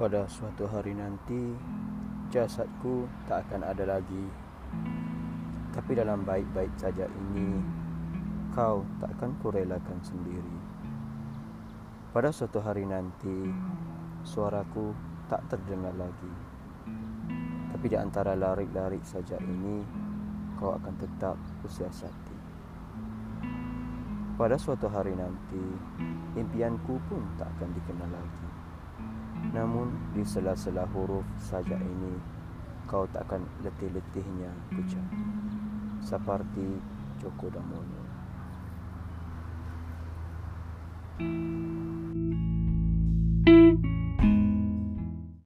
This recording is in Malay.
Pada suatu hari nanti, jasadku tak akan ada lagi. Tapi dalam baik-baik saja ini, kau tak akan kurelakan sendiri. Pada suatu hari nanti, suaraku tak terdengar lagi. Tapi di antara larik-larik saja ini, kau akan tetap kusiasati. Pada suatu hari nanti, impianku pun tak akan dikenal lagi. Namun di sela-sela huruf saja ini, kau tak akan letih-letihnya ucap. Seperti Joko Damono.